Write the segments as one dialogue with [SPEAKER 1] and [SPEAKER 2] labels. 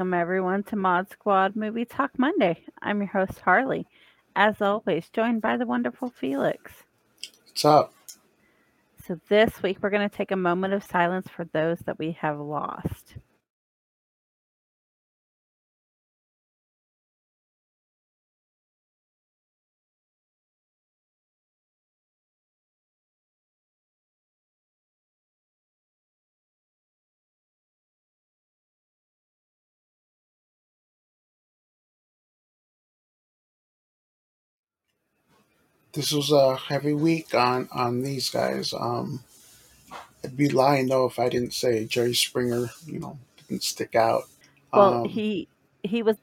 [SPEAKER 1] Welcome, everyone, to Mod Squad Movie Talk Monday. I'm your host, Harley. As always, joined by the wonderful Felix.
[SPEAKER 2] What's up?
[SPEAKER 1] So, this week, we're going to take a moment of silence for those that we have lost.
[SPEAKER 2] This was a heavy week on on these guys. Um, I'd be lying though if I didn't say Jerry Springer. You know, didn't stick out.
[SPEAKER 1] Well,
[SPEAKER 2] Um,
[SPEAKER 1] he he was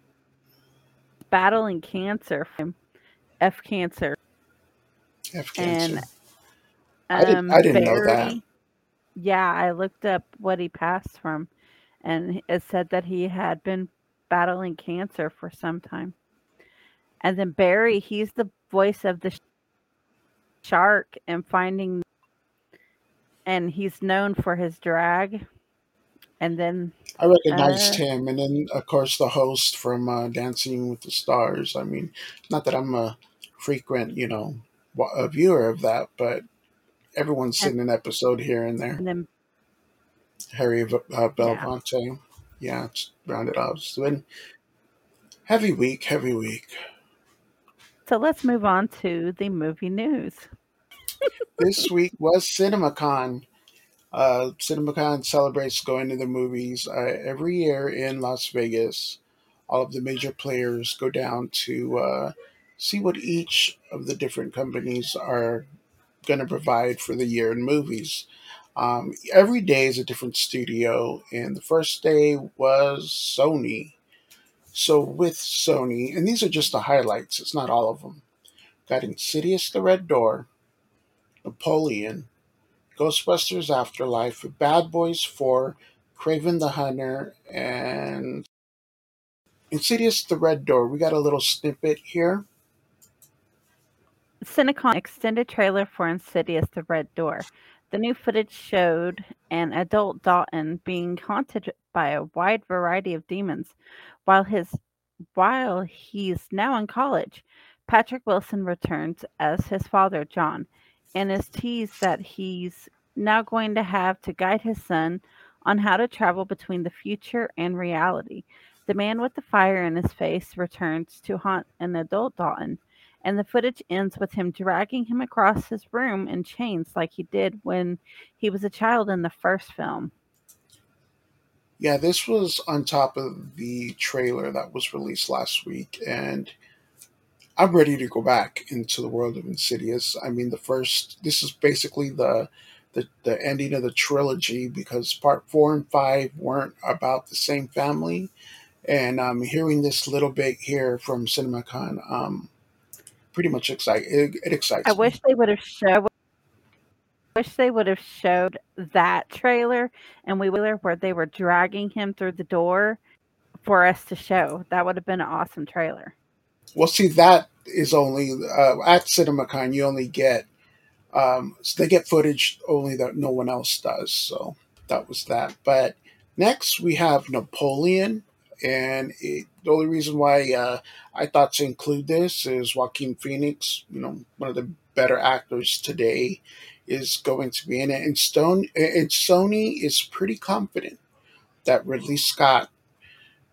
[SPEAKER 1] battling cancer from F cancer,
[SPEAKER 2] F
[SPEAKER 1] and
[SPEAKER 2] cancer. I didn't.
[SPEAKER 1] um,
[SPEAKER 2] I didn't know that.
[SPEAKER 1] Yeah, I looked up what he passed from, and it said that he had been battling cancer for some time. And then Barry, he's the voice of the shark and finding, and he's known for his drag. And then,
[SPEAKER 2] I recognized
[SPEAKER 1] uh,
[SPEAKER 2] him, and then of course the host from uh, Dancing with the Stars. I mean, not that I'm a frequent, you know, a viewer of that, but everyone's seen an episode here and there.
[SPEAKER 1] and then,
[SPEAKER 2] Harry uh,
[SPEAKER 1] yeah.
[SPEAKER 2] Belafonte. Yeah, it's rounded off. It's been heavy week, heavy week.
[SPEAKER 1] So let's move on to the movie news.
[SPEAKER 2] This week was CinemaCon. Uh, CinemaCon celebrates going to the movies uh, every year in Las Vegas. All of the major players go down to uh, see what each of the different companies are going to provide for the year in movies. Um, every day is a different studio, and the first day was Sony. So with Sony, and these are just the highlights, it's not all of them. Got Insidious the Red Door, Napoleon, Ghostbusters Afterlife, Bad Boys 4, Kraven the Hunter, and Insidious the Red Door. We got a little snippet here.
[SPEAKER 1] Cinecon extended trailer for Insidious The Red Door. The new footage showed an adult Dalton being haunted by a wide variety of demons while his while he's now in college. Patrick Wilson returns as his father, John, and is teased that he's now going to have to guide his son on how to travel between the future and reality. The man with the fire in his face returns to haunt an adult Dalton and the footage ends with him dragging him across his room in chains like he did when he was a child in the first film.
[SPEAKER 2] Yeah, this was on top of the trailer that was released last week, and I'm ready to go back into the world of Insidious. I mean, the first, this is basically the the, the ending of the trilogy because part four and five weren't about the same family. And um, hearing this little bit here from CinemaCon, um, pretty much excite it, it
[SPEAKER 1] I
[SPEAKER 2] excites me.
[SPEAKER 1] wish they would have showed wish they would have showed that trailer and we were where they were dragging him through the door for us to show. That would have been an awesome trailer.
[SPEAKER 2] Well, see, that is only uh, at CinemaCon. You only get um, so they get footage only that no one else does. So that was that. But next we have Napoleon, and it, the only reason why uh, I thought to include this is Joaquin Phoenix. You know, one of the better actors today is going to be in it, and Stone and Sony is pretty confident that Ridley Scott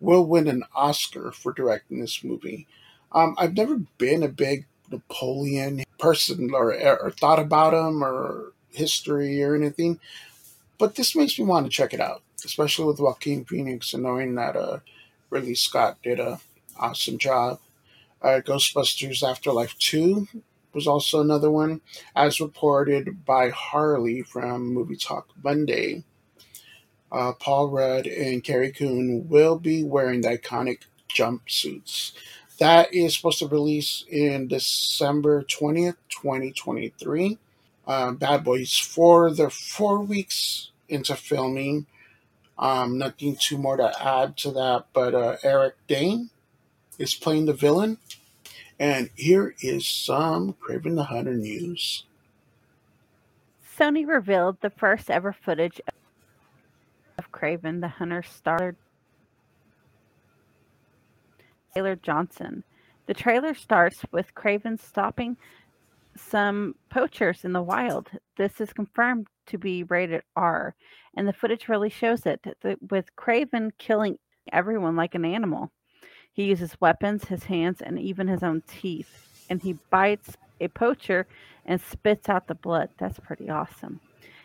[SPEAKER 2] will win an Oscar for directing this movie. Um, I've never been a big Napoleon person or, or thought about him or history or anything, but this makes me want to check it out, especially with Joaquin Phoenix and knowing that uh, Ridley Scott did a awesome job. Uh, Ghostbusters Afterlife 2 was also another one, as reported by Harley from Movie Talk Monday. Uh, Paul Rudd and Carrie Coon will be wearing the iconic jumpsuits. That is supposed to release in December 20th, 2023. Uh, Bad Boys 4, they're four weeks into filming. Um, nothing too more to add to that, but uh, Eric Dane is playing the villain. And here is some Kraven the Hunter news.
[SPEAKER 1] Sony revealed the first ever footage of Kraven the Hunter starred Taylor Johnson. The trailer starts with Kraven stopping some poachers in the wild. This is confirmed to be rated R, and the footage really shows it, with Kraven killing everyone like an animal. He uses weapons, his hands, and even his own teeth, and he bites a poacher and spits out the blood. That's pretty awesome.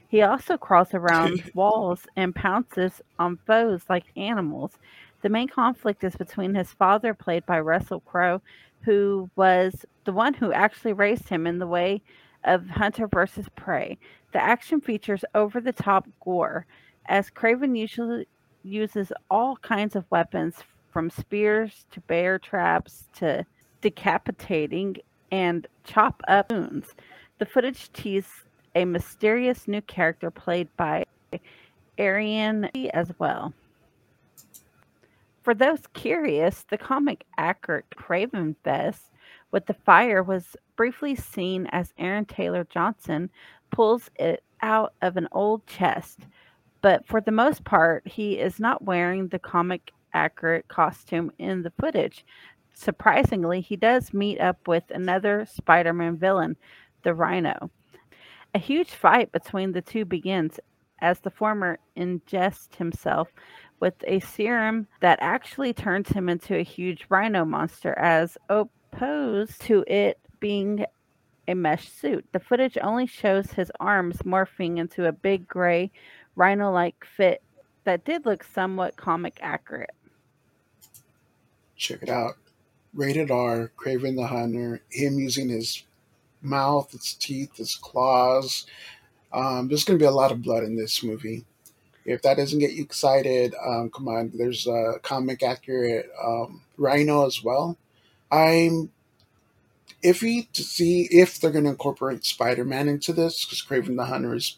[SPEAKER 1] He also crawls around walls and pounces on foes like animals. The main conflict is between his father, played by Russell Crowe, who was the one who actually raised him in the way of Hunter versus Prey. The action features over the top gore, as Kraven usually uses all kinds of weapons from spears to bear traps to decapitating and chop up wounds. The footage teased a mysterious new character played by Arian as well. For those curious, the comic accurate Kraven Fest with the fire was briefly seen as Aaron Taylor Johnson pulls it out of an old chest, but for the most part, he is not wearing the comic accurate costume in the footage. Surprisingly, he does meet up with another Spider Man villain, the Rhino. A huge fight between the two begins as the former ingests himself with a serum that actually turns him into a huge rhino monster, as opposed to it being a mesh suit. The footage only shows his arms morphing into a big gray rhino like fit that did look somewhat comic accurate.
[SPEAKER 2] Check it out. Rated R, Kraven the Hunter, him using his mouth, his teeth, his claws. Um, there's going to be a lot of blood in this movie. If that doesn't get you excited, um, come on. There's a comic accurate um, Rhino as well. I'm iffy to see if they're going to incorporate Spider Man into this because Kraven the Hunter is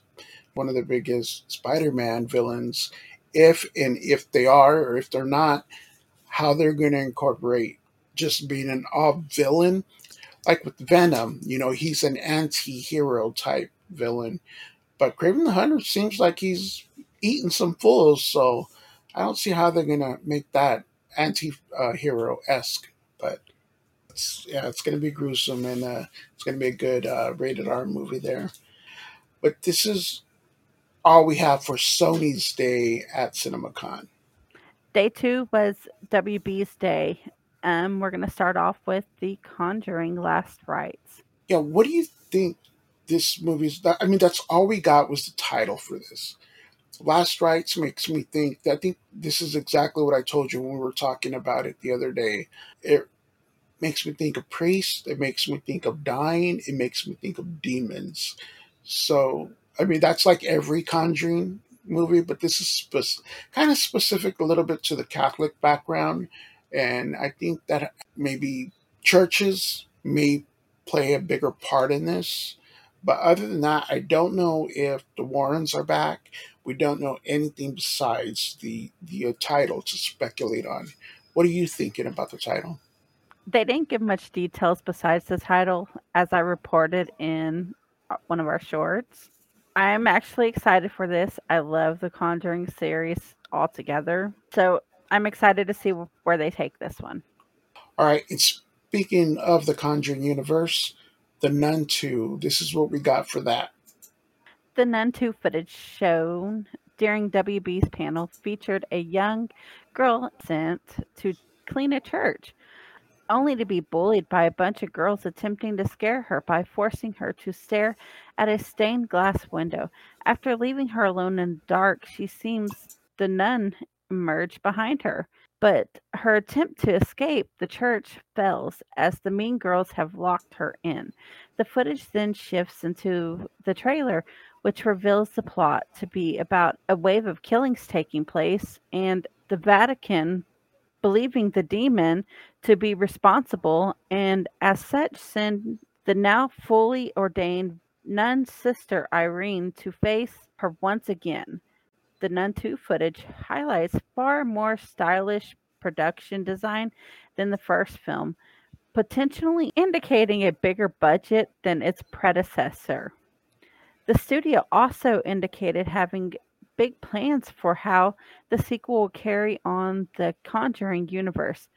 [SPEAKER 2] one of the biggest Spider Man villains. If and if they are, or if they're not, how they're going to incorporate just being an off villain. Like with Venom, you know, he's an anti hero type villain. But Kraven the Hunter seems like he's eating some fools, so I don't see how they're going to make that anti hero esque. But it's, yeah, it's going to be gruesome and uh, it's going to be a good uh, rated R movie there. But this is all we have for Sony's day at CinemaCon.
[SPEAKER 1] Day two was WB's day. Um, we're going to start off with The Conjuring Last Rites.
[SPEAKER 2] Yeah, what do you think this movie's? I mean, that's all we got was the title for this. Last Rites makes me think. I think this is exactly what I told you when we were talking about it the other day. It makes me think of priests. It makes me think of dying. It makes me think of demons. So, I mean, that's like every Conjuring movie, but this is spe- kind of specific a little bit to the Catholic background. And I think that maybe churches may play a bigger part in this. But other than that, I don't know if the Warrens are back. We don't know anything besides the the uh, title to speculate on. What are you thinking about the title?
[SPEAKER 1] They didn't give much details besides the title, as I reported in uh, one of our shorts. I'm actually excited for this. I love the Conjuring series altogether. So I'm excited to see where they take this one.
[SPEAKER 2] All right. And speaking of the Conjuring universe, The Nun 2, this is what we got for that.
[SPEAKER 1] The Nun 2 footage shown during WB's panel featured a young girl sent to clean a church, only to be bullied by a bunch of girls attempting to scare her by forcing her to stare at a stained glass window. After leaving her alone in the dark, she seems the nun emerge behind her. But her attempt to escape the church fails as the mean girls have locked her in. The footage then shifts into the trailer, which reveals the plot to be about a wave of killings taking place and the Vatican believing the demon to be responsible and as such send the now fully ordained nun sister Irene to face her once again. The Nun 2 footage highlights far more stylish production design than the first film, potentially indicating a bigger budget than its predecessor. The studio also indicated having big plans for how the sequel will carry on the Conjuring universe.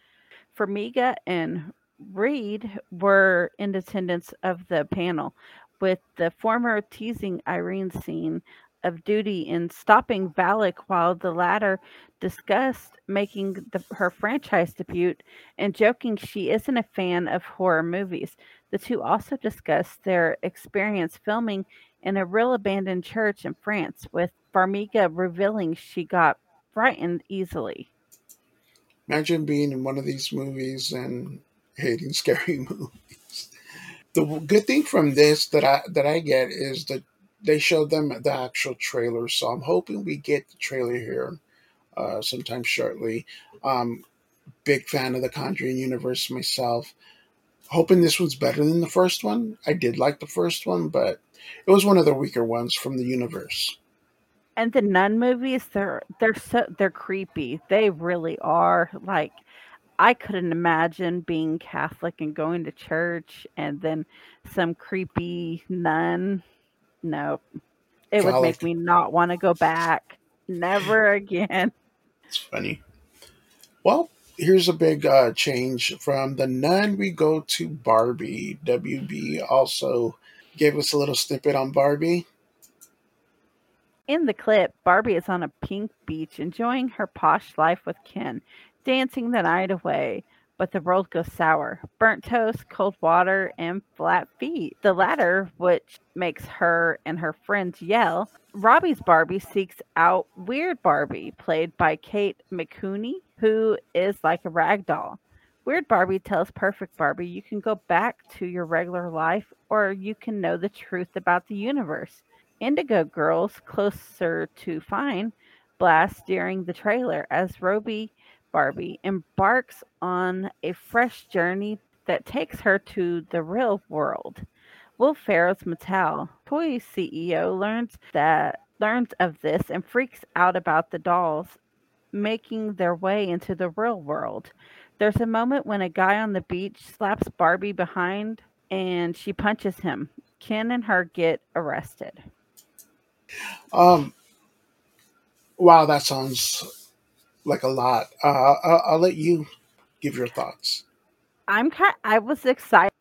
[SPEAKER 1] Farmiga and Reid were in attendance of the panel, with the former teasing Irene's scene of duty in stopping Valak while the latter discussed making the, her franchise debut and joking she isn't a fan of horror movies. The two also discussed their experience filming in a real abandoned church in France, with Farmiga revealing she got frightened easily.
[SPEAKER 2] Imagine being in one of these movies and hating scary movies. The good thing from this that I that I get is that they showed them the actual trailer, so I'm hoping we get the trailer here uh, sometime shortly. Um, big fan of the Conjuring universe myself. Hoping this one's better than the first one. I did like the first one, but it was one of the weaker ones from the universe.
[SPEAKER 1] And the nun movies, they're they're so they're creepy. They really are. Like I couldn't imagine being Catholic and going to church and then some creepy nun. No. It would make me not want to go back. Never again.
[SPEAKER 2] It's funny. Well, here's a big uh, change from the nun. We go to Barbie. WB also gave us a little snippet on Barbie.
[SPEAKER 1] In the clip, Barbie is on a pink beach enjoying her posh life with Ken, dancing the night away. But the world goes sour. Burnt toast, cold water, and flat feet. The latter, which makes her and her friends yell. Robbie's Barbie seeks out Weird Barbie, played by Kate McCooney, who is like a rag doll. Weird Barbie tells Perfect Barbie you can go back to your regular life or you can know the truth about the universe. Indigo Girls, closer to fine, blast during the trailer as Robbie Barbie embarks on a fresh journey that takes her to the real world. Will Ferrell's Mattel toy CEO learns that learns of this and freaks out about the dolls making their way into the real world. There's a moment when a guy on the beach slaps Barbie behind and she punches him. Ken and her get arrested.
[SPEAKER 2] Um wow, that sounds like a lot. Uh, I'll, I'll let you give your thoughts.
[SPEAKER 1] I'm kind. I was excited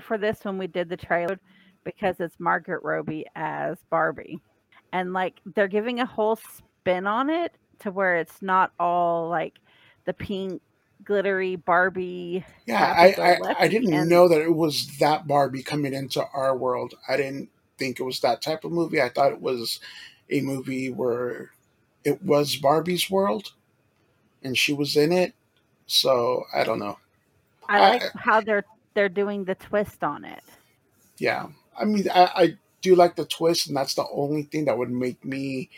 [SPEAKER 1] for this when we did the trailer because it's Margaret Robbie as Barbie, and like they're giving a whole spin on it to where it's not all like the pink glittery Barbie.
[SPEAKER 2] Yeah, I I, I, didn't and, know that it was that Barbie coming into our world. I didn't think it was that type of movie. I thought it was a movie where it was Barbie's world and she was in it. So I don't know.
[SPEAKER 1] I like I, how they're they're doing the twist on it.
[SPEAKER 2] Yeah, I mean, I, I do like the twist, and that's the only thing that would make me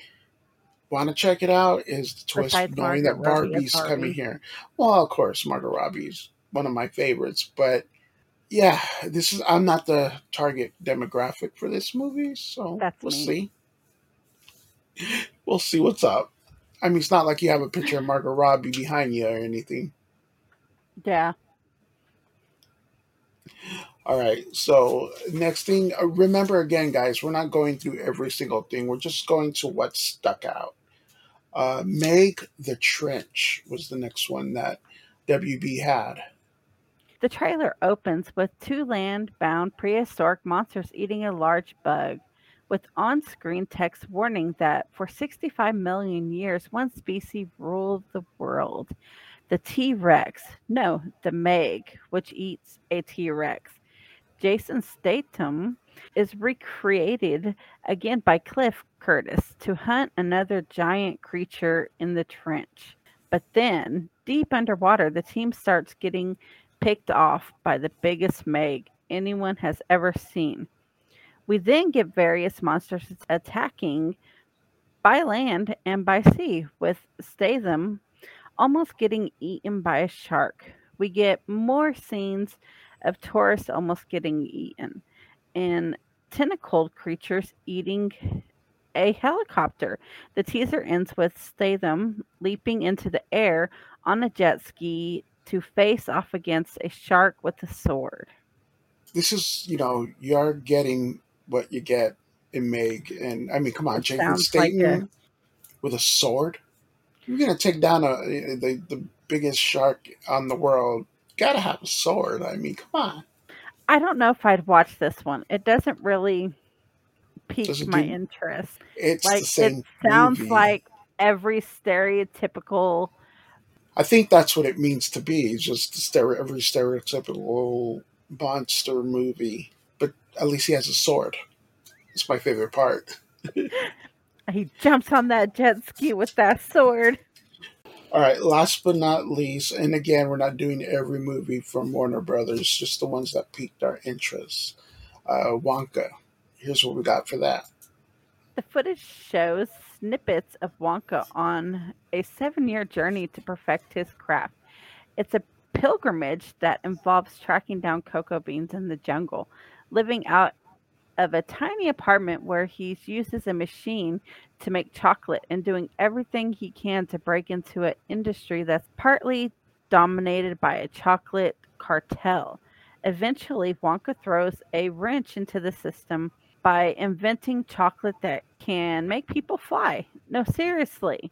[SPEAKER 2] want to check it out is the twist, Besides knowing Margaret that Barbie's Barbie. coming here. Well, of course, Margot Robbie's one of my favorites, but yeah, this is I'm not the target demographic for this movie, so that's we'll me. see. We'll see what's up. I mean, it's not like you have a picture of Margot Robbie behind you or anything.
[SPEAKER 1] Yeah.
[SPEAKER 2] All right. So next thing, uh, remember again, guys, we're not going through every single thing. We're just going to what stuck out. Uh, Meg the Trench was the next one that WB had.
[SPEAKER 1] The trailer opens with two land bound prehistoric monsters eating a large bug with on-screen text warning that for 65 million years, one species ruled the world. The T-Rex, no, the Meg, which eats a T-Rex. Jason Statham is recreated again by Cliff Curtis to hunt another giant creature in the trench. But then, deep underwater, the team starts getting picked off by the biggest Meg anyone has ever seen. We then get various monsters attacking by land and by sea, with Statham almost getting eaten by a shark. We get more scenes of tourists almost getting eaten and tentacled creatures eating a helicopter. The teaser ends with Statham leaping into the air on a jet ski to face off against a shark with a sword.
[SPEAKER 2] This is, you know, you're getting what you get in Meg. And I mean, come on, Jason Statham like a... with a sword. You're gonna take down a eh, eh, the the biggest shark on the world gotta have a sword. I mean, come on.
[SPEAKER 1] I don't know if I'd watch this one. It doesn't really pique
[SPEAKER 2] Does it
[SPEAKER 1] my
[SPEAKER 2] do-
[SPEAKER 1] interest.
[SPEAKER 2] It's the
[SPEAKER 1] Like
[SPEAKER 2] same.
[SPEAKER 1] it sounds
[SPEAKER 2] movie.
[SPEAKER 1] like every stereotypical
[SPEAKER 2] I think that's what it means to be. Just stere- every stereotypical monster movie, at least he has a sword. It's my favorite part.
[SPEAKER 1] he jumps on that jet ski with that sword.
[SPEAKER 2] All right, last but not least, and again, we're not doing every movie from Warner Brothers, just the ones that piqued our interest. Uh, Wonka. Here's what we got for that.
[SPEAKER 1] The footage shows snippets of Wonka on a seven year journey to perfect his craft. It's a pilgrimage that involves tracking down cocoa beans in the jungle, living out of a tiny apartment where he uses a machine to make chocolate and doing everything he can to break into an industry that's partly dominated by a chocolate cartel. Eventually, Wonka throws a wrench into the system by inventing chocolate that can make people fly. No, seriously.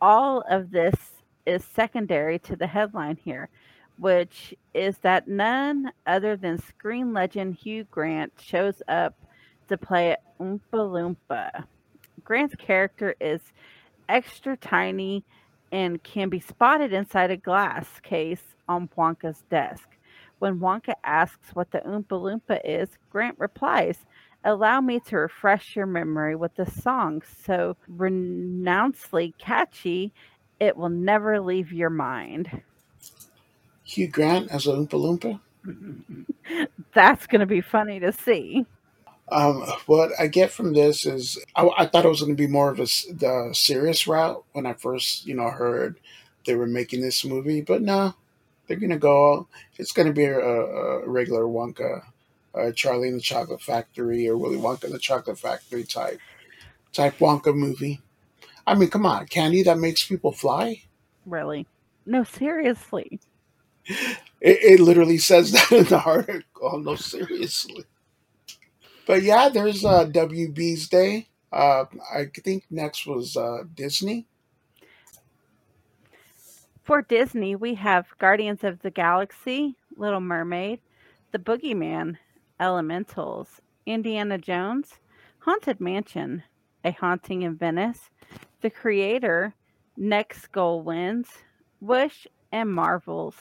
[SPEAKER 1] All of this is secondary to the headline here, which is that none other than screen legend Hugh Grant shows up to play Oompa Loompa. Grant's character is extra tiny and can be spotted inside a glass case on Wonka's desk. When Wonka asks what the Oompa Loompa is, Grant replies, Allow me to refresh your memory with a song so renouncedly catchy it will never leave your mind.
[SPEAKER 2] Hugh Grant as a Oompa Loompa.
[SPEAKER 1] That's going to be funny to see.
[SPEAKER 2] Um, what I get from this is I, I thought it was going to be more of a the serious route when I first, you know, heard they were making this movie, but no, they're going to go. It's going to be a, a regular Wonka, uh, Charlie and the Chocolate Factory, or Willy Wonka and the Chocolate Factory type type Wonka movie. I mean, come on, candy that makes people fly.
[SPEAKER 1] Really. No, seriously.
[SPEAKER 2] It, it literally says that in the article. No, seriously. But yeah, there's uh, WB's Day. Uh, I think next was uh, Disney.
[SPEAKER 1] For Disney, we have Guardians of the Galaxy, Little Mermaid, The Boogeyman, Elementals, Indiana Jones, Haunted Mansion, A Haunting in Venice, The Creator, Next Goal Wins, Wish, and Marvels.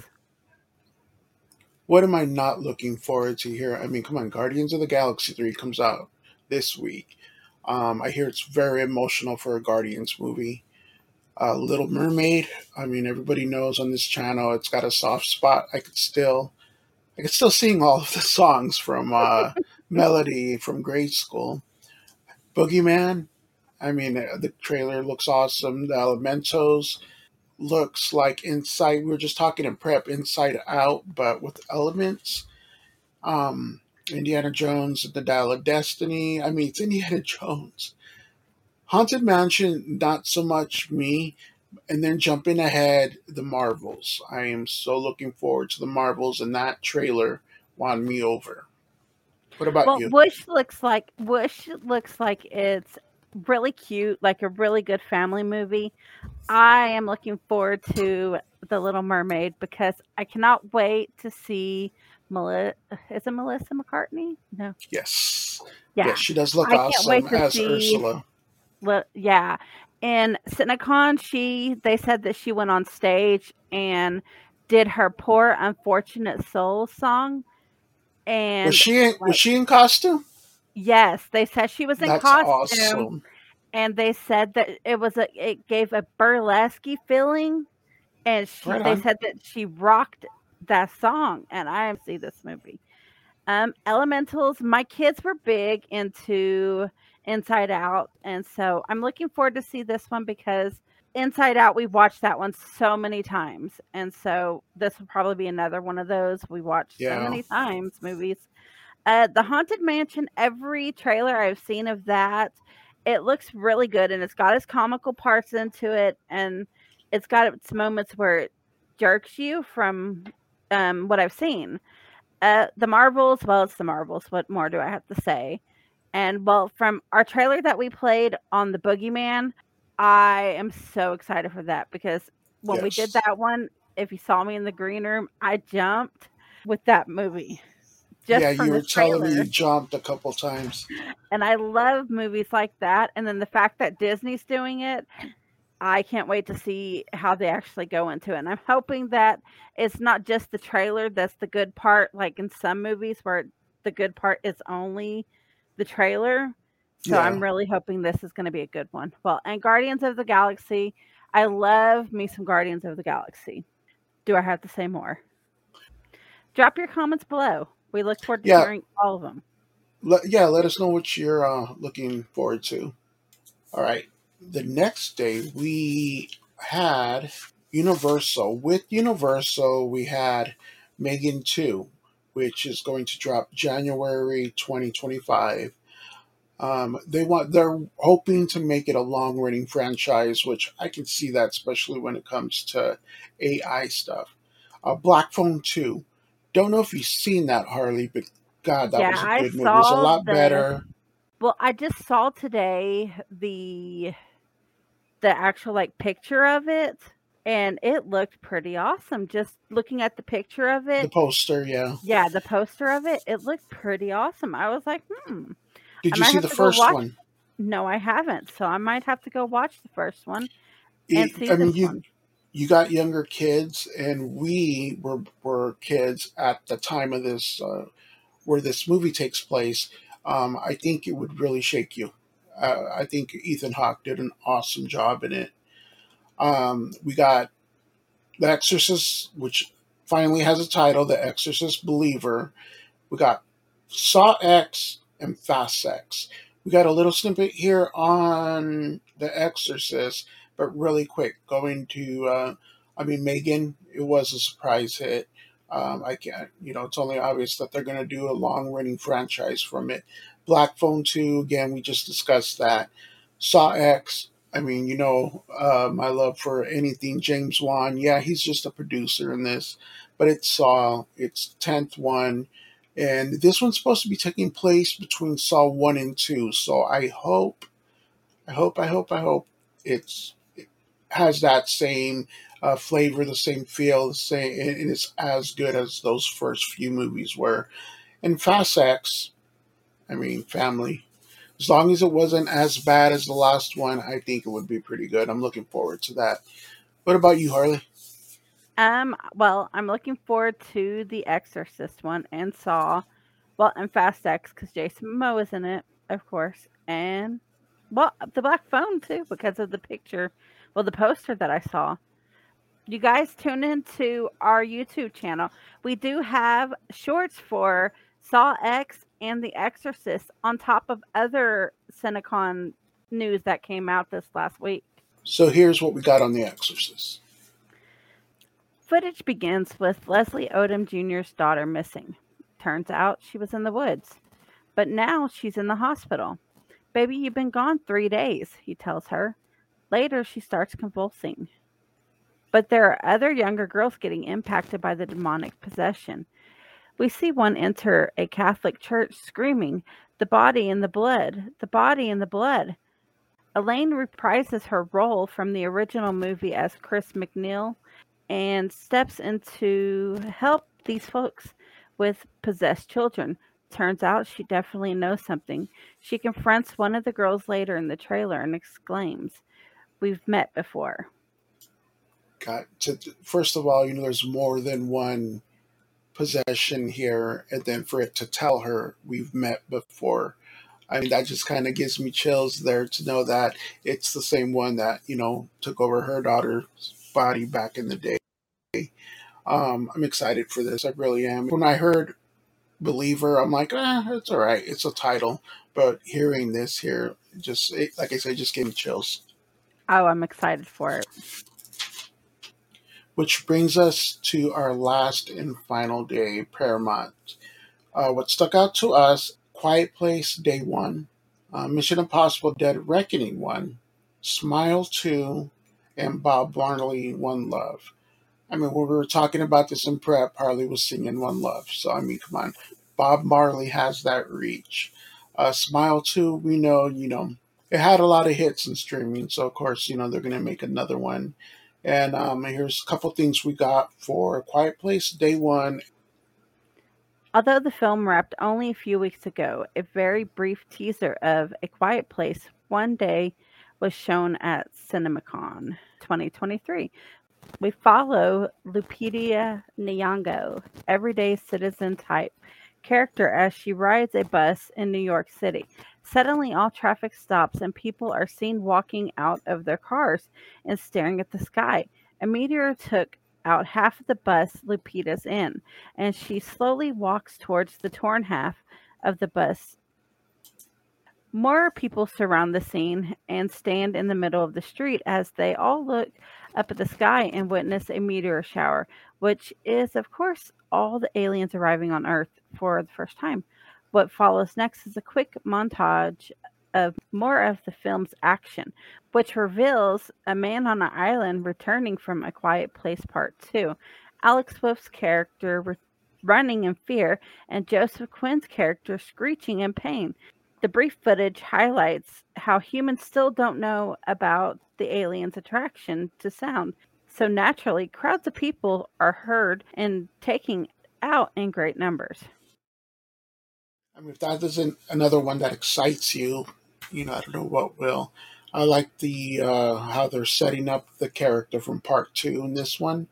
[SPEAKER 2] What am I not looking forward to here? I mean, come on, Guardians of the Galaxy 3 comes out this week. Um, I hear it's very emotional for a Guardians movie. Uh, Little Mermaid. I mean, everybody knows on this channel it's got a soft spot. I could still, I could still sing all of the songs from uh, Melody from grade school. Boogeyman. I mean, uh, the trailer looks awesome. The Elementals looks like Inside. We were just talking in prep, Inside Out, but with elements. Um, Indiana Jones, at The Dial of Destiny. I mean, it's Indiana Jones. Haunted Mansion, not so much me. And then jumping ahead, the Marvels. I am so looking forward to the Marvels, and that trailer won me over. What about
[SPEAKER 1] Well,
[SPEAKER 2] you?
[SPEAKER 1] Wish looks like Wish looks like it's really cute, like a really good family movie. I am looking forward to The Little Mermaid because I cannot wait to see Melissa. Is it Melissa McCartney? No.
[SPEAKER 2] Yes.
[SPEAKER 1] Yeah.
[SPEAKER 2] Yes, she does look
[SPEAKER 1] I can't
[SPEAKER 2] awesome
[SPEAKER 1] wait to
[SPEAKER 2] as
[SPEAKER 1] see-
[SPEAKER 2] Ursula.
[SPEAKER 1] Well, yeah. In CineCon, she they said that she went on stage and did her "Poor Unfortunate Soul" song, and
[SPEAKER 2] Was she in, was she in costume?
[SPEAKER 1] Yes, they said she was in
[SPEAKER 2] That's
[SPEAKER 1] costume.
[SPEAKER 2] awesome.
[SPEAKER 1] and they said that it was a it gave a burlesque feeling and she
[SPEAKER 2] Right
[SPEAKER 1] they said that she rocked that song and i see this movie um elementals my kids were big into inside out and so i'm looking forward to see this one because inside out we watched that one so many times and so this will probably be another one of those we watched so many times movies uh the haunted mansion every trailer i've seen of that it looks really good and it's got its comical parts into it and it's got its moments where it jerks you from um, what I've seen. Uh, the Marvels, well, it's the Marvels. What more do I have to say? And well, from our trailer that we played on the Boogeyman, I am so excited for that because when we did that one, if you saw me in the green room, I jumped with that movie. Just
[SPEAKER 2] Yeah, you were telling me you jumped a couple times.
[SPEAKER 1] And I love movies like that. And then the fact that Disney's doing it, I can't wait to see how they actually go into it. And I'm hoping that it's not just the trailer that's the good part, like in some movies where the good part is only the trailer. So I'm really hoping this is going to be a good one. Well, and Guardians of the Galaxy, I love me some Guardians of the Galaxy. Do I have to say more? Drop your comments below. We look forward to
[SPEAKER 2] yeah,
[SPEAKER 1] hearing all of them.
[SPEAKER 2] let, yeah. Let us know what you're uh, looking forward to. All right. The next day we had Universal. With Universal, we had Megan 2, which is going to drop January 2025. Um, they want they're hoping to make it a long running franchise, which I can see that especially when it comes to AI stuff. Uh, Black Phone 2. Don't know if you've seen that, Harley, but God, that
[SPEAKER 1] Yeah,
[SPEAKER 2] was a
[SPEAKER 1] I
[SPEAKER 2] good movie. It was a lot
[SPEAKER 1] the
[SPEAKER 2] better.
[SPEAKER 1] well, I just saw today the the actual like picture of it and it looked pretty awesome. Just looking at the picture of it The
[SPEAKER 2] poster, yeah.
[SPEAKER 1] yeah, the poster of it, it looked pretty awesome. I was like, hmm, I
[SPEAKER 2] Did you
[SPEAKER 1] might
[SPEAKER 2] see the first
[SPEAKER 1] watch.
[SPEAKER 2] one?
[SPEAKER 1] No, I haven't. So I might have to go watch the first one and
[SPEAKER 2] It,
[SPEAKER 1] see
[SPEAKER 2] I mean, you
[SPEAKER 1] one.
[SPEAKER 2] You got younger kids, and we were were kids at the time of this uh, where this movie takes place. Um, I think it would really shake you. Uh, I think Ethan Hawke did an awesome job in it. Um, we got The Exorcist, which finally has a title, The Exorcist Believer. We got Saw X and Fast X. We got a little snippet here on The Exorcist, but really quick. Going to, uh, I mean, Megan, it was a surprise hit. Um, I can't, you know, it's only obvious that they're going to do a long running franchise from it. Black Phone 2, again, we just discussed that. Saw X, I mean, you know, uh, my love for anything James Wan. Yeah, he's just a producer in this, but it's Saw. It's tenth one, and this one's supposed to be taking place between Saw one and two. So I hope, I hope, I hope, I hope it's it has that same uh, flavor, the same feel, the same, and it's as good as those first few movies were. And Fast X, I mean, family. As long as it wasn't as bad as the last one, I think it would be pretty good. I'm looking forward to that. What about you, Harley?
[SPEAKER 1] Um, well, I'm looking forward to the Exorcist one and Saw. Well, and Fast X because Jason Momoa is in it, of course, and well, the Black Phone too because of the picture, well, the poster that I saw. You guys tune into our YouTube channel. We do have shorts for Saw X and The Exorcist on top of other Cinecon news that came out this last week.
[SPEAKER 2] So here's what we got on The Exorcist.
[SPEAKER 1] Footage begins with Leslie Odom Jr.'s daughter missing. Turns out she was in the woods, but now she's in the hospital. Baby, you've been gone three days, he tells her. Later, she starts convulsing. But there are other younger girls getting impacted by the demonic possession. We see one enter a Catholic church screaming, The body and the blood, the body and the blood. Elaine reprises her role from the original movie as Chris MacNeil and steps in to help these folks with possessed children. Turns out she definitely knows something. She confronts one of the girls later in the trailer and exclaims, We've met before.
[SPEAKER 2] Got to first of all, you know, there's more than one possession here, and then for it to tell her we've met before. I mean, that just kind of gives me chills there to know that it's the same one that you know took over her daughter's body back in the day. Um, I'm excited for this. I really am. When I heard believer. I'm like, ah, it's all right. It's a title, but hearing this here, just it, like I said, just gave me chills.
[SPEAKER 1] Oh, I'm excited for it.
[SPEAKER 2] Which brings us to our last and final day, Paramount. Uh, what stuck out to us: Quiet Place Day One, uh, Mission Impossible: Dead Reckoning One, Smile Two, and Bob Marley One Love. I mean, when we were talking about this in prep, Harley was singing One Love. So, I mean, come on. Bob Marley has that reach. Uh, Smile 2, we know, you know, it had a lot of hits in streaming. So, of course, you know, they're going to make another one. And um, here's a couple things we got for Quiet Place Day One.
[SPEAKER 1] Although the film wrapped only a few weeks ago, a very brief teaser of A Quiet Place One Day was shown at CinemaCon 2023. We follow Lupita Nyong'o, everyday citizen type character as she rides a bus in New York City. Suddenly, all traffic stops and people are seen walking out of their cars and staring at the sky. A meteor took out half of the bus Lupita's in, and she slowly walks towards the torn half of the bus. More people surround the scene and stand in the middle of the street as they all look up at the sky and witness a meteor shower, which is, of course, all the aliens arriving on Earth for the first time. What follows next is a quick montage of more of the film's action, which reveals a man on an island returning from A Quiet Place Part 2. Alex Wolff's character re- running in fear, and Joseph Quinn's character screeching in pain. The brief footage highlights how humans still don't know about the aliens' attraction to sound. So naturally, crowds of people are heard and taking out in great numbers.
[SPEAKER 2] I mean, if that isn't another one that excites you, you know, I don't know what will. I like the uh, how they're setting up the character from part two in this one,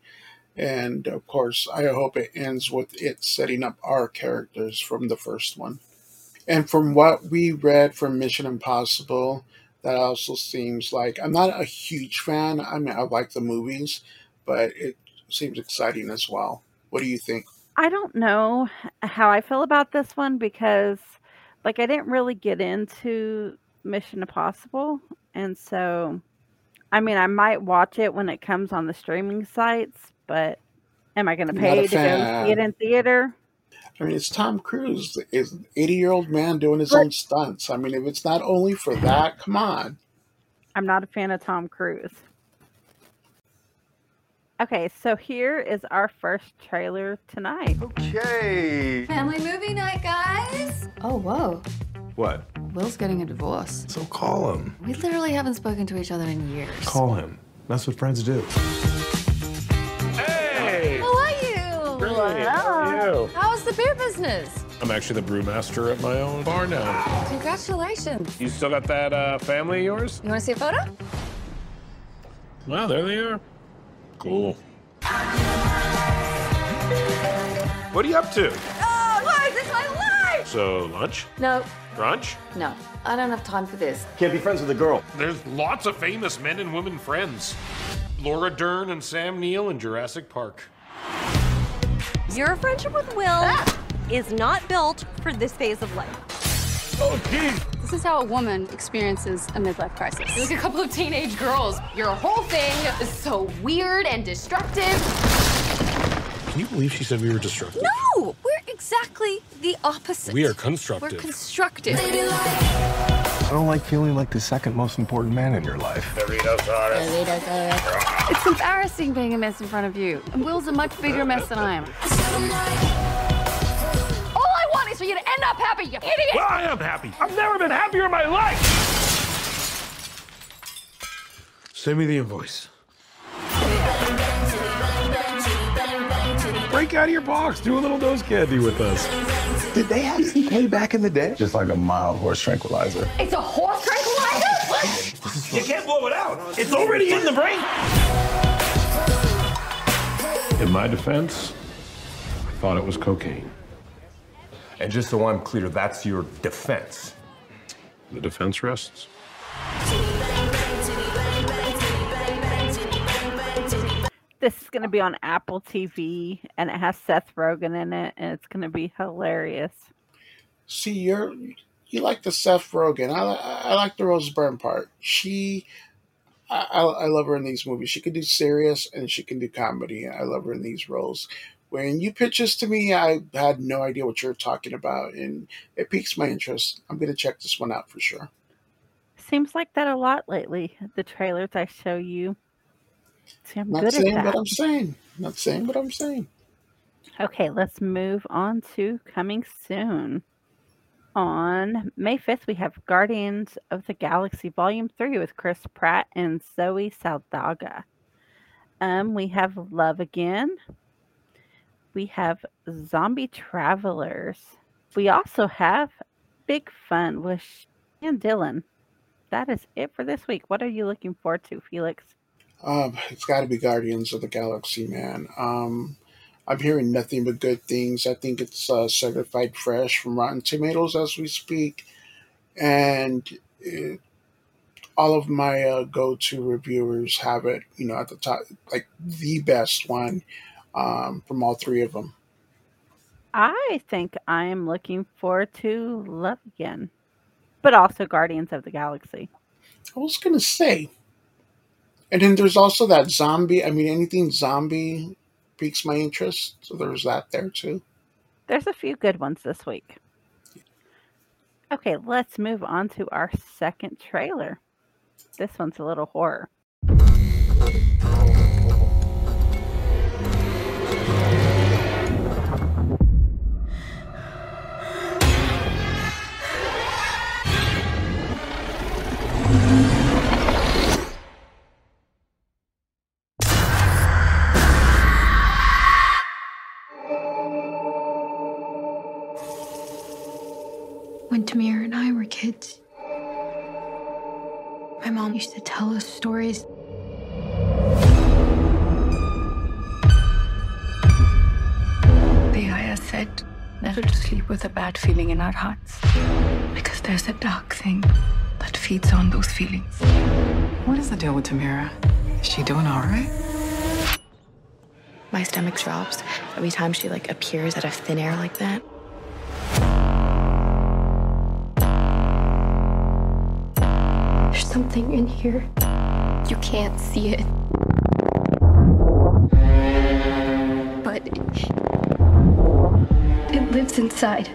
[SPEAKER 2] and of course, I hope it ends with it setting up our characters from the first one. And from what we read from Mission Impossible, that also seems like I'm not a huge fan. I mean, I like the movies, but it seems exciting as well. What do you think?
[SPEAKER 1] I don't know how I feel about this one because, like, I didn't really get into Mission Impossible, and so, I mean, I might watch it when it comes on the streaming sites, but am I going to pay to go see it in theater?
[SPEAKER 2] I mean, it's Tom Cruise, is an 80 year old man doing his but, own stunts. I mean, if it's not only for that, come on.
[SPEAKER 1] I'm not a fan of Tom Cruise. Okay, so here is our first trailer tonight.
[SPEAKER 3] Okay.
[SPEAKER 4] Family movie night, guys.
[SPEAKER 5] Oh, whoa.
[SPEAKER 3] What?
[SPEAKER 5] Will's getting a divorce.
[SPEAKER 3] So call him.
[SPEAKER 5] We literally haven't spoken to each other in years.
[SPEAKER 3] Call him. That's what friends do.
[SPEAKER 4] Hey! How are you?
[SPEAKER 3] Great. How are you?
[SPEAKER 4] How's the beer business?
[SPEAKER 3] I'm actually the brewmaster at my own bar now.
[SPEAKER 4] Congratulations.
[SPEAKER 3] You still got that uh, family of yours?
[SPEAKER 4] You want to see a photo?
[SPEAKER 3] Well, there they are. Cool. What are you up to?
[SPEAKER 4] Oh, life is my life!
[SPEAKER 3] So, lunch?
[SPEAKER 5] No.
[SPEAKER 3] Brunch?
[SPEAKER 5] No. I don't have time for this.
[SPEAKER 6] Can't be friends with a girl.
[SPEAKER 3] There's lots of famous men and women friends. Laura Dern and Sam Neill in Jurassic Park.
[SPEAKER 7] Your friendship with Will ah! is not built for this phase of life.
[SPEAKER 3] Oh, geez.
[SPEAKER 8] This is how a woman experiences a midlife crisis.
[SPEAKER 9] You're like a couple of teenage girls. Your whole thing is so weird and destructive.
[SPEAKER 3] Can you believe she said we were destructive?
[SPEAKER 9] No, we're exactly the opposite.
[SPEAKER 3] We are constructive.
[SPEAKER 9] We're constructive.
[SPEAKER 3] I don't like feeling like the second most important man in your life.
[SPEAKER 6] Doritos are Doritos
[SPEAKER 8] are It's embarrassing being a mess in front of you. And Will's a much bigger mess than I am
[SPEAKER 9] for you to end up happy, you idiot!
[SPEAKER 3] Well, I am happy. I've never been happier in my life! Send me the invoice. Break out of your box. Do a little nose candy with us.
[SPEAKER 6] Did they have CK back in the day? Just like a mild horse tranquilizer.
[SPEAKER 9] It's a horse tranquilizer?
[SPEAKER 6] you can't blow it out. It's already in the brain.
[SPEAKER 3] In my defense, I thought it was cocaine.
[SPEAKER 10] And just so I'm clear, that's your defense.
[SPEAKER 3] The defense rests.
[SPEAKER 1] This is going to be on Apple TV, and it has Seth Rogen in it, and it's going to be hilarious.
[SPEAKER 2] See, you're you like the Seth Rogen. I, I like the Rose Byrne part. She, I, I love her in these movies. She can do serious and she can do comedy. I love her in these roles when you pitch this to me, I had no idea what you're talking about, and it piques my interest. I'm going to check this one out for sure.
[SPEAKER 1] Seems like that a lot lately. The trailers I show you.
[SPEAKER 2] See, I'm not saying what I'm saying. Not saying what I'm saying.
[SPEAKER 1] Okay, let's move on to coming soon. On May 5th, we have Guardians of the Galaxy Volume 3 with Chris Pratt and Zoe Saldana. Um, we have Love Again. We have Zombie Travelers. We also have Big Fun with and Dylan. That is it for this week. What are you looking forward to, Felix?
[SPEAKER 2] Um, it's got to be Guardians of the Galaxy, man. Um, I'm hearing nothing but good things. I think it's uh, certified fresh from Rotten Tomatoes as we speak, and it, all of my uh, go-to reviewers have it, you know, at the top, like the best one um, from all three of them.
[SPEAKER 1] I think I'm looking forward to Love Again, but also Guardians of the Galaxy.
[SPEAKER 2] I was gonna say, and then there's also that zombie. I mean, anything zombie piques my interest, so there's that there too.
[SPEAKER 1] There's a few good ones this week. Okay, let's move on to our second trailer. This one's a little horror.
[SPEAKER 11] Bad feeling in our hearts because there's a dark thing that feeds on those feelings.
[SPEAKER 12] What is the deal with Tamira? Is she doing all right?
[SPEAKER 11] My stomach drops every time she like appears out of thin air like that. There's something in here. You can't see it. But it lives inside.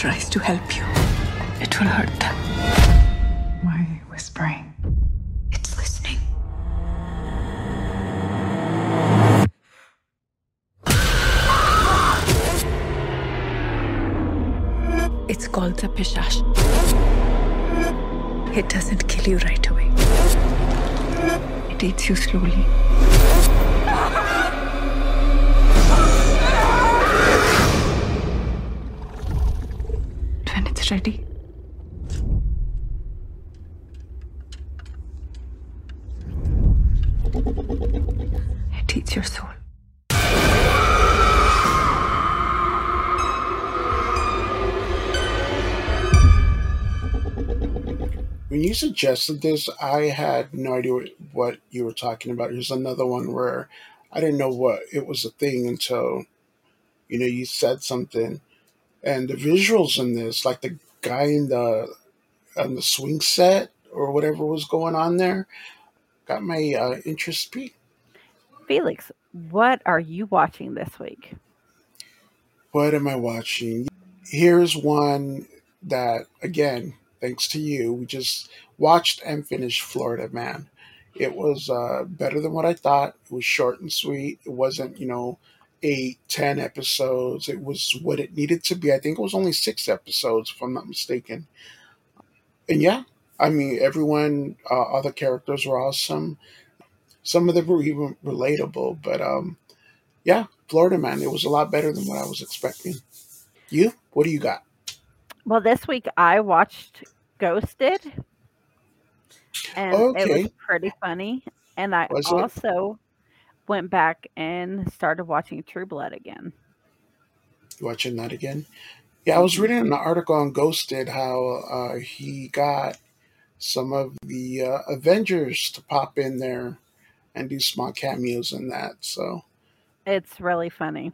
[SPEAKER 12] Tries to help you, it will hurt them. Why are you whispering?
[SPEAKER 11] It's listening.
[SPEAKER 12] It's called the Pishach. It doesn't kill you right away. It eats you slowly. Ready, it eats your soul.
[SPEAKER 2] When you suggested this, I had no idea what, what you were talking about. Here's another one where I didn't know what it was a thing until you know you said something, and the visuals in this, like the guy in the on the swing set or whatever was going on there, got my uh, interest peaked.
[SPEAKER 1] Felix, what are you watching this week?
[SPEAKER 2] What am I watching? Here's one that, again, thanks to you, we just watched and finished Florida Man. It was uh, better than what I thought. It was short and sweet. It wasn't, you know, eight, ten episodes. It was what it needed to be. I think it was only six episodes, if I'm not mistaken. And yeah, I mean, everyone, uh, all the characters were awesome. Some of them were even relatable, but um, yeah, Florida Man. It was a lot better than what I was expecting. You? What do you got?
[SPEAKER 1] Well, this week I watched Ghosted, and it was pretty funny. And I
[SPEAKER 2] Was it?
[SPEAKER 1] Went back and started watching True Blood again.
[SPEAKER 2] Watching that again? Yeah, I was reading an article on Ghosted how uh, he got some of the uh, Avengers to pop in there and do small cameos in that. So
[SPEAKER 1] It's really funny.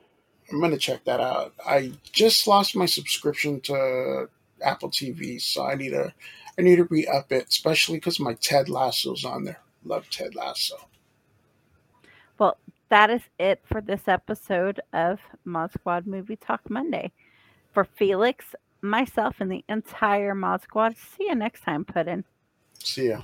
[SPEAKER 2] I'm gonna check that out. I just lost my subscription to Apple TV, so I need to I need to re up it, especially because my Ted Lasso's on there. Love Ted Lasso.
[SPEAKER 1] That is it for this episode of Mod Squad Movie Talk Monday. For Felix, myself, and the entire Mod Squad, see you next time, Puddin'.
[SPEAKER 2] See ya.